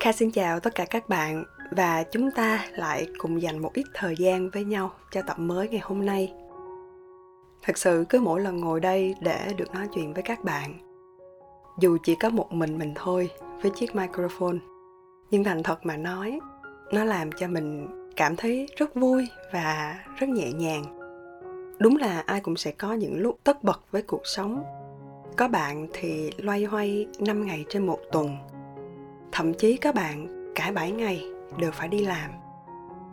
Kha xin chào tất cả các bạn và chúng ta lại cùng dành một ít thời gian với nhau cho tập mới ngày hôm nay. Thật sự cứ mỗi lần ngồi đây để được nói chuyện với các bạn, dù chỉ có một mình mình thôi với chiếc microphone, nhưng thành thật mà nói, nó làm cho mình cảm thấy rất vui và rất nhẹ nhàng. Đúng là ai cũng sẽ có những lúc tất bật với cuộc sống. Có bạn thì loay hoay 5 ngày trên một tuần, thậm chí các bạn cả 7 ngày đều phải đi làm.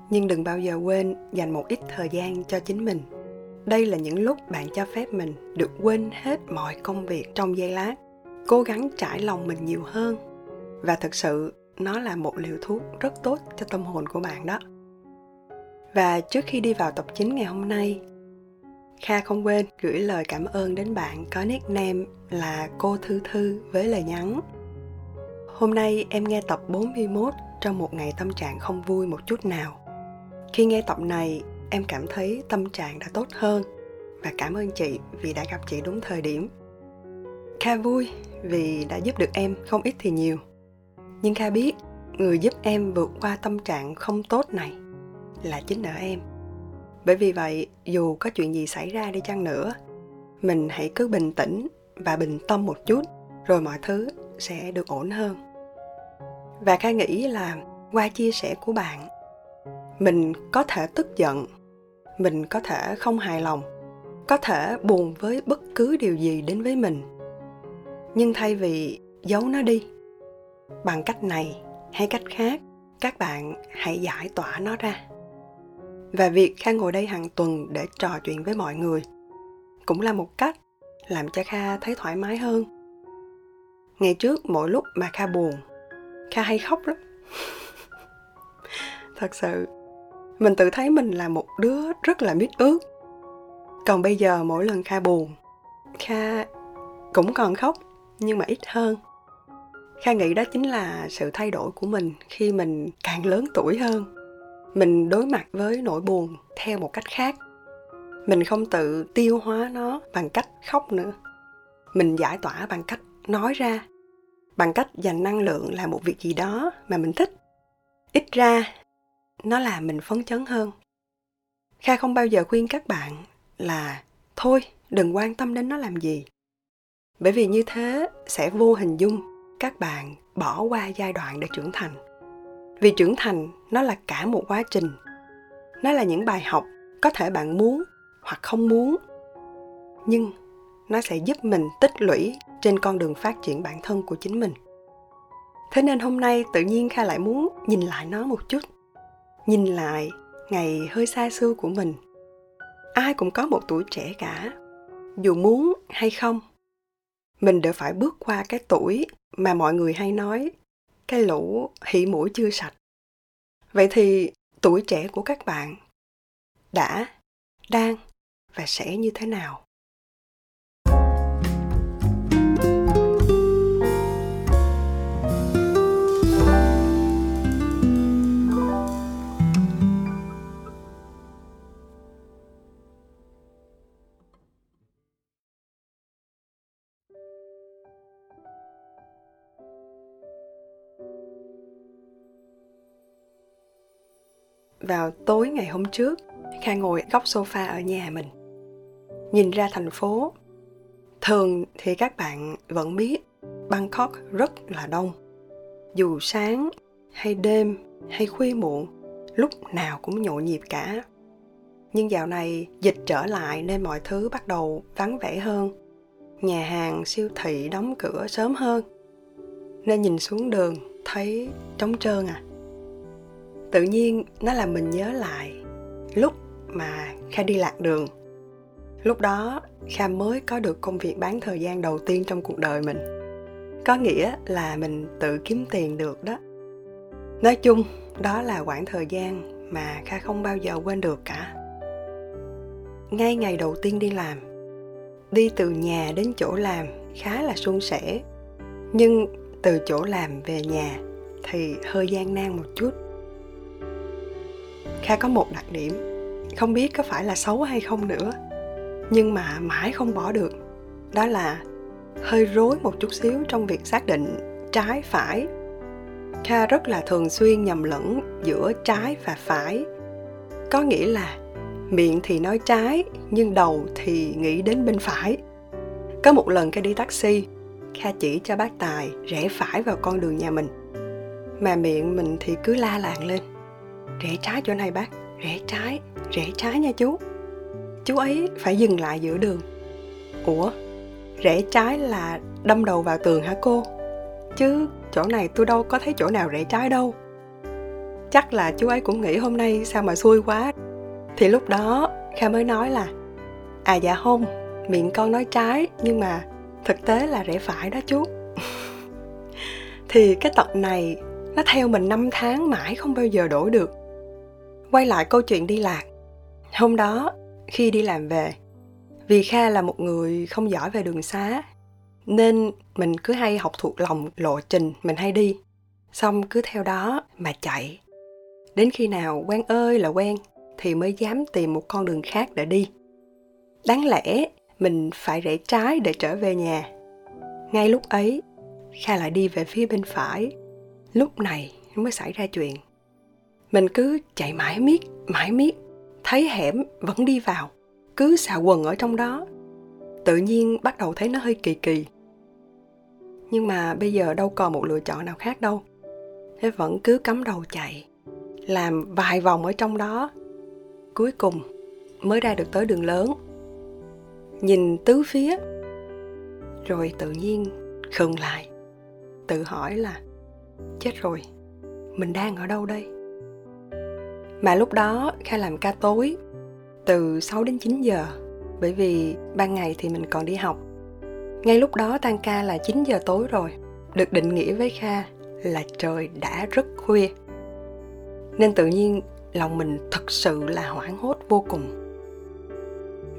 Nhưng đừng bao giờ quên dành một ít thời gian cho chính mình. Đây là những lúc bạn cho phép mình được quên hết mọi công việc trong giây lát, cố gắng trải lòng mình nhiều hơn. Và thực sự nó là một liều thuốc rất tốt cho tâm hồn của bạn đó. Và trước khi đi vào tập chính ngày hôm nay, Kha không quên gửi lời cảm ơn đến bạn có nickname là cô Thư Thư với lời nhắn Hôm nay em nghe tập 41 trong một ngày tâm trạng không vui một chút nào. Khi nghe tập này, em cảm thấy tâm trạng đã tốt hơn và cảm ơn chị vì đã gặp chị đúng thời điểm. Kha vui vì đã giúp được em không ít thì nhiều. Nhưng Kha biết người giúp em vượt qua tâm trạng không tốt này là chính ở em. Bởi vì vậy, dù có chuyện gì xảy ra đi chăng nữa, mình hãy cứ bình tĩnh và bình tâm một chút rồi mọi thứ sẽ được ổn hơn và kha nghĩ là qua chia sẻ của bạn, mình có thể tức giận, mình có thể không hài lòng, có thể buồn với bất cứ điều gì đến với mình. Nhưng thay vì giấu nó đi, bằng cách này hay cách khác, các bạn hãy giải tỏa nó ra. Và việc kha ngồi đây hàng tuần để trò chuyện với mọi người cũng là một cách làm cho kha thấy thoải mái hơn. Ngày trước mỗi lúc mà kha buồn kha hay khóc lắm. Thật sự, mình tự thấy mình là một đứa rất là biết ước. Còn bây giờ mỗi lần kha buồn, kha cũng còn khóc, nhưng mà ít hơn. Kha nghĩ đó chính là sự thay đổi của mình khi mình càng lớn tuổi hơn. Mình đối mặt với nỗi buồn theo một cách khác. Mình không tự tiêu hóa nó bằng cách khóc nữa. Mình giải tỏa bằng cách nói ra bằng cách dành năng lượng làm một việc gì đó mà mình thích. Ít ra, nó làm mình phấn chấn hơn. Kha không bao giờ khuyên các bạn là, thôi, đừng quan tâm đến nó làm gì. Bởi vì như thế sẽ vô hình dung các bạn bỏ qua giai đoạn để trưởng thành. Vì trưởng thành, nó là cả một quá trình. Nó là những bài học có thể bạn muốn hoặc không muốn, nhưng nó sẽ giúp mình tích lũy trên con đường phát triển bản thân của chính mình. Thế nên hôm nay tự nhiên kha lại muốn nhìn lại nó một chút. Nhìn lại ngày hơi xa xưa của mình. Ai cũng có một tuổi trẻ cả. Dù muốn hay không, mình đều phải bước qua cái tuổi mà mọi người hay nói cái lũ hỉ mũi chưa sạch. Vậy thì tuổi trẻ của các bạn đã, đang và sẽ như thế nào? Vào tối ngày hôm trước kha ngồi góc sofa ở nhà mình. Nhìn ra thành phố, thường thì các bạn vẫn biết bangkok rất là đông. Dù sáng hay đêm hay khuya muộn, lúc nào cũng nhộn nhịp cả. Nhưng dạo này dịch trở lại nên mọi thứ bắt đầu vắng vẻ hơn. Nhà hàng, siêu thị đóng cửa sớm hơn. Nên nhìn xuống đường, thấy trống trơn à tự nhiên nó làm mình nhớ lại lúc mà kha đi lạc đường. Lúc đó, kha mới có được công việc bán thời gian đầu tiên trong cuộc đời mình. Có nghĩa là mình tự kiếm tiền được đó. Nói chung, đó là khoảng thời gian mà kha không bao giờ quên được cả. Ngay ngày đầu tiên đi làm, đi từ nhà đến chỗ làm khá là suôn sẻ. Nhưng từ chỗ làm về nhà thì hơi gian nan một chút kha có một đặc điểm. Không biết có phải là xấu hay không nữa, nhưng mà mãi không bỏ được. Đó là hơi rối một chút xíu trong việc xác định trái, phải. Kha rất là thường xuyên nhầm lẫn giữa trái và phải. Có nghĩa là miệng thì nói trái, nhưng đầu thì nghĩ đến bên phải. Có một lần kha đi taxi, kha chỉ cho bác tài rẽ phải vào con đường nhà mình. Mà miệng mình thì cứ la làng lên rẽ trái chỗ này bác. Rẽ trái rẽ trái nha chú. Chú ấy phải dừng lại giữa đường. Ủa rẽ trái là đâm đầu vào tường hả cô? Chứ chỗ này tôi đâu có thấy chỗ nào rẽ trái đâu. Chắc là chú ấy cũng nghĩ hôm nay sao mà xui quá. Thì lúc đó, kha mới nói là à dạ không, miệng con nói trái, nhưng mà thực tế là rẽ phải đó chú. Thì cái tật này nó theo mình năm tháng mãi không bao giờ đổi được quay lại câu chuyện đi lạc. Hôm đó, khi đi làm về, vì kha là một người không giỏi về đường xá, nên mình cứ hay học thuộc lòng lộ trình mình hay đi. Xong cứ theo đó mà chạy. Đến khi nào quen ơi là quen, thì mới dám tìm một con đường khác để đi. Đáng lẽ mình phải rẽ trái để trở về nhà. Ngay lúc ấy, kha lại đi về phía bên phải. Lúc này mới xảy ra chuyện mình cứ chạy mãi miết mãi miết, thấy hẻm vẫn đi vào, cứ xà quần ở trong đó. Tự nhiên bắt đầu thấy nó hơi kỳ kỳ. Nhưng mà bây giờ đâu còn một lựa chọn nào khác đâu. Thế vẫn cứ cắm đầu chạy, làm vài vòng ở trong đó. Cuối cùng mới ra được tới đường lớn. Nhìn tứ phía, rồi tự nhiên khựng lại, tự hỏi là, chết rồi, mình đang ở đâu đây? Mà lúc đó kha làm ca tối, từ 6 đến 9 giờ, bởi vì ban ngày thì mình còn đi học. Ngay lúc đó tan ca là 9 giờ tối rồi, được định nghĩa với kha là trời đã rất khuya. Nên tự nhiên lòng mình thật sự là hoảng hốt vô cùng.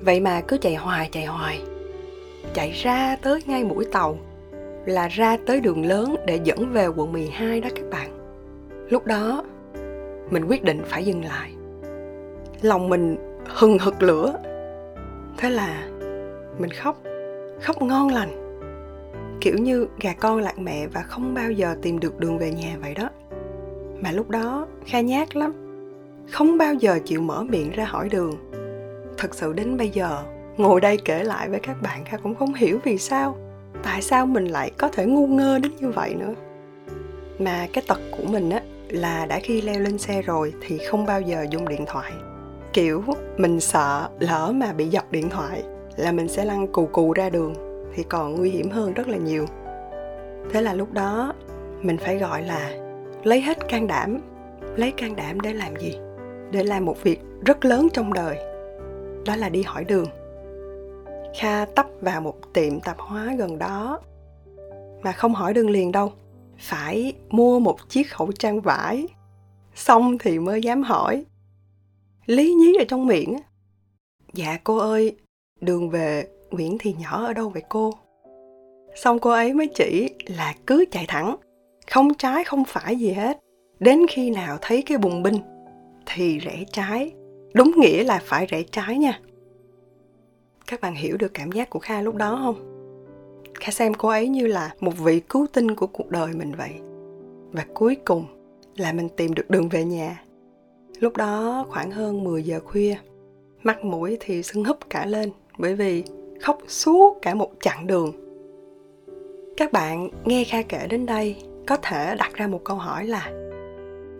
Vậy mà cứ chạy hoài chạy hoài, chạy ra tới ngay mũi tàu, là ra tới đường lớn để dẫn về quận 12 đó các bạn. Lúc đó mình quyết định phải dừng lại. Lòng mình hừng hực lửa. Thế là mình khóc khóc ngon lành. Kiểu như gà con lạc mẹ và không bao giờ tìm được đường về nhà vậy đó. Mà lúc đó kha nhát lắm, không bao giờ chịu mở miệng ra hỏi đường. Thật sự đến bây giờ, ngồi đây kể lại với các bạn kha cũng không hiểu vì sao, tại sao mình lại có thể ngu ngơ đến như vậy nữa. Mà cái tật của mình á là đã khi leo lên xe rồi thì không bao giờ dùng điện thoại. Kiểu, mình sợ lỡ mà bị giật điện thoại là mình sẽ lăn cù cù ra đường thì còn nguy hiểm hơn rất là nhiều. Thế là lúc đó, mình phải gọi là lấy hết can đảm. Lấy can đảm để làm gì? Để làm một việc rất lớn trong đời. Đó là đi hỏi đường. Kha tấp vào một tiệm tạp hóa gần đó. Mà không hỏi đường liền đâu phải mua một chiếc khẩu trang vải, xong thì mới dám hỏi. Lý nhí ở trong miệng dạ cô ơi, đường về nguyễn thị nhỏ ở đâu vậy cô? Xong cô ấy mới chỉ là cứ chạy thẳng, không trái không phải gì hết. Đến khi nào thấy cái bùng binh thì rẽ trái, đúng nghĩa là phải rẽ trái nha. Các bạn hiểu được cảm giác của kha lúc đó không? Kha xem cô ấy như là một vị cứu tinh của cuộc đời mình vậy. Và cuối cùng là mình tìm được đường về nhà. Lúc đó khoảng hơn 10 giờ khuya mắt mũi thì sưng húp cả lên bởi vì khóc suốt cả một chặng đường. Các bạn nghe kha kể đến đây có thể đặt ra một câu hỏi là,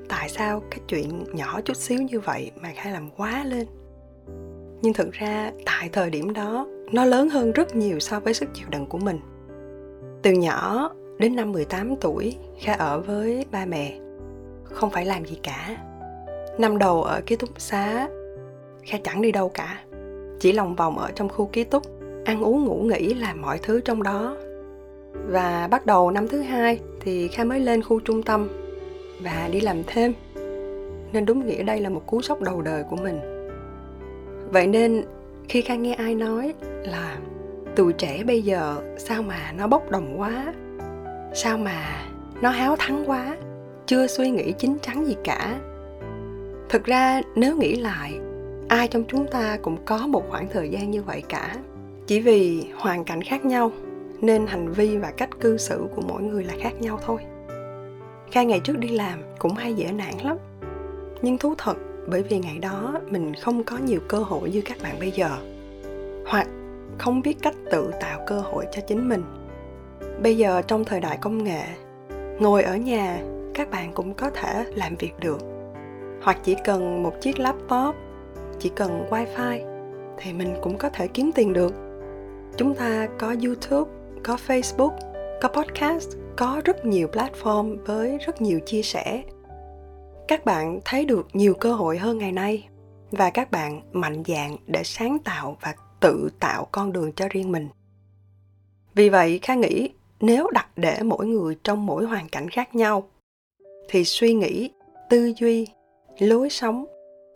tại sao cái chuyện nhỏ chút xíu như vậy mà kha làm quá lên? Nhưng thực ra tại thời điểm đó nó lớn hơn rất nhiều so với sức chịu đựng của mình. Từ nhỏ đến năm 18 tuổi, Kha ở với ba mẹ, Không phải làm gì cả. Năm đầu ở ký túc xá, Kha chẳng đi đâu cả. Chỉ lòng vòng ở trong khu ký túc, Ăn uống, ngủ nghỉ làm mọi thứ trong đó. Và bắt đầu năm thứ hai Thì Kha mới lên khu trung tâm Và đi làm thêm. Nên đúng nghĩa đây là một cú sốc đầu đời của mình. Vậy nên khi khang nghe ai nói là tuổi trẻ bây giờ sao mà nó bốc đồng quá? Sao mà nó háo thắng quá? Chưa suy nghĩ chín chắn gì cả. Thực ra, nếu nghĩ lại, ai trong chúng ta cũng có một khoảng thời gian như vậy cả. Chỉ vì hoàn cảnh khác nhau, nên hành vi và cách cư xử của mỗi người là khác nhau thôi. Kha ngày trước đi làm cũng hay dễ nản lắm. Nhưng thú thật bởi vì ngày đó mình không có nhiều cơ hội như các bạn bây giờ. Hoặc không biết cách tự tạo cơ hội cho chính mình. Bây giờ trong thời đại công nghệ, ngồi ở nhà, các bạn cũng có thể làm việc được. Hoặc chỉ cần một chiếc laptop, chỉ cần wifi thì mình cũng có thể kiếm tiền được. Chúng ta có youtube, có facebook, có podcast, có rất nhiều platform với rất nhiều chia sẻ các bạn thấy được nhiều cơ hội hơn ngày nay và các bạn mạnh dạn để sáng tạo và tự tạo con đường cho riêng mình. Vì vậy, kha nghĩ nếu đặt để mỗi người trong mỗi hoàn cảnh khác nhau, thì suy nghĩ, tư duy, lối sống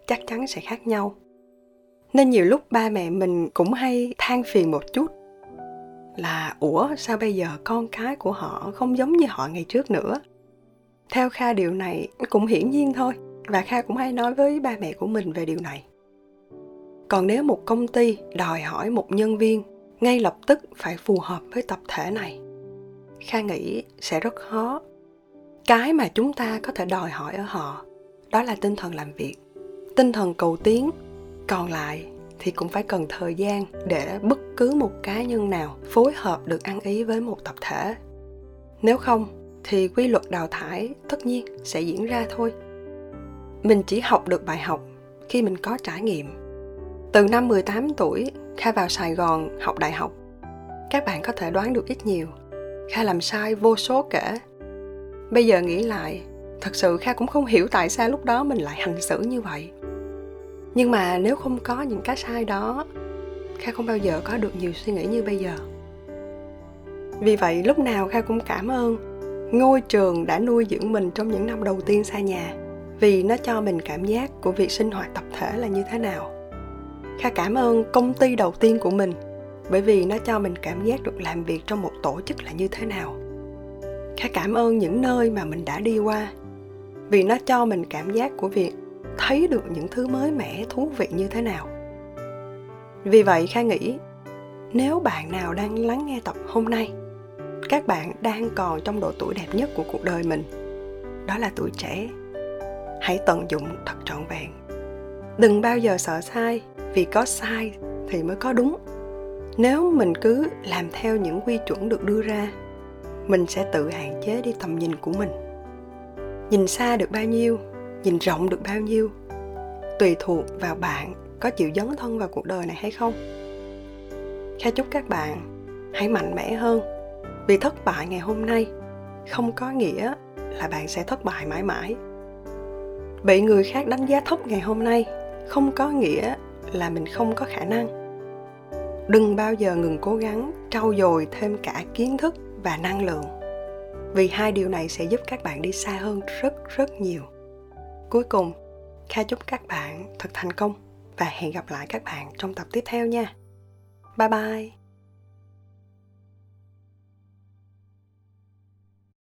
chắc chắn sẽ khác nhau. Nên nhiều lúc ba mẹ mình cũng hay than phiền một chút là, ủa, sao bây giờ con cái của họ không giống như họ ngày trước nữa? Theo kha, điều này cũng hiển nhiên thôi, và kha cũng hay nói với ba mẹ của mình về điều này. Còn nếu một công ty đòi hỏi một nhân viên, ngay lập tức phải phù hợp với tập thể này, kha nghĩ sẽ rất khó. Cái mà chúng ta có thể đòi hỏi ở họ, đó là tinh thần làm việc. Tinh thần cầu tiến, còn lại thì cũng phải cần thời gian để bất cứ một cá nhân nào phối hợp được ăn ý với một tập thể. Nếu không thì quy luật đào thải tất nhiên sẽ diễn ra thôi. Mình chỉ học được bài học khi mình có trải nghiệm. Từ năm 18 tuổi, Kha vào Sài Gòn học đại học. Các bạn có thể đoán được ít nhiều. Kha làm sai vô số kể. Bây giờ nghĩ lại, thật sự kha cũng không hiểu tại sao lúc đó mình lại hành xử như vậy. Nhưng mà nếu không có những cái sai đó, kha không bao giờ có được nhiều suy nghĩ như bây giờ. Vì vậy, lúc nào kha cũng cảm ơn ngôi trường đã nuôi dưỡng mình trong những năm đầu tiên xa nhà, vì nó cho mình cảm giác của việc sinh hoạt tập thể là như thế nào. Kha cảm ơn công ty đầu tiên của mình, bởi vì nó cho mình cảm giác được làm việc trong một tổ chức là như thế nào. Kha cảm ơn những nơi mà mình đã đi qua, vì nó cho mình cảm giác của việc thấy được những thứ mới mẻ, thú vị như thế nào. Vì vậy, kha nghĩ, nếu bạn nào đang lắng nghe tập hôm nay các bạn đang còn trong độ tuổi đẹp nhất của cuộc đời mình. Đó là tuổi trẻ. Hãy tận dụng thật trọn vẹn. Đừng bao giờ sợ sai, vì có sai thì mới có đúng. Nếu mình cứ làm theo những quy chuẩn được đưa ra, mình sẽ tự hạn chế đi tầm nhìn của mình. Nhìn xa được bao nhiêu, nhìn rộng được bao nhiêu, tùy thuộc vào bạn có chịu dấn thân vào cuộc đời này hay không. Kha chúc các bạn hãy mạnh mẽ hơn vì thất bại ngày hôm nay, không có nghĩa là bạn sẽ thất bại mãi mãi. Bị người khác đánh giá thấp ngày hôm nay không có nghĩa là mình không có khả năng. Đừng bao giờ ngừng cố gắng trau dồi thêm cả kiến thức và năng lượng, vì hai điều này sẽ giúp các bạn đi xa hơn rất rất nhiều. Cuối cùng, kha chúc các bạn thật thành công và hẹn gặp lại các bạn trong tập tiếp theo nha. Bye bye!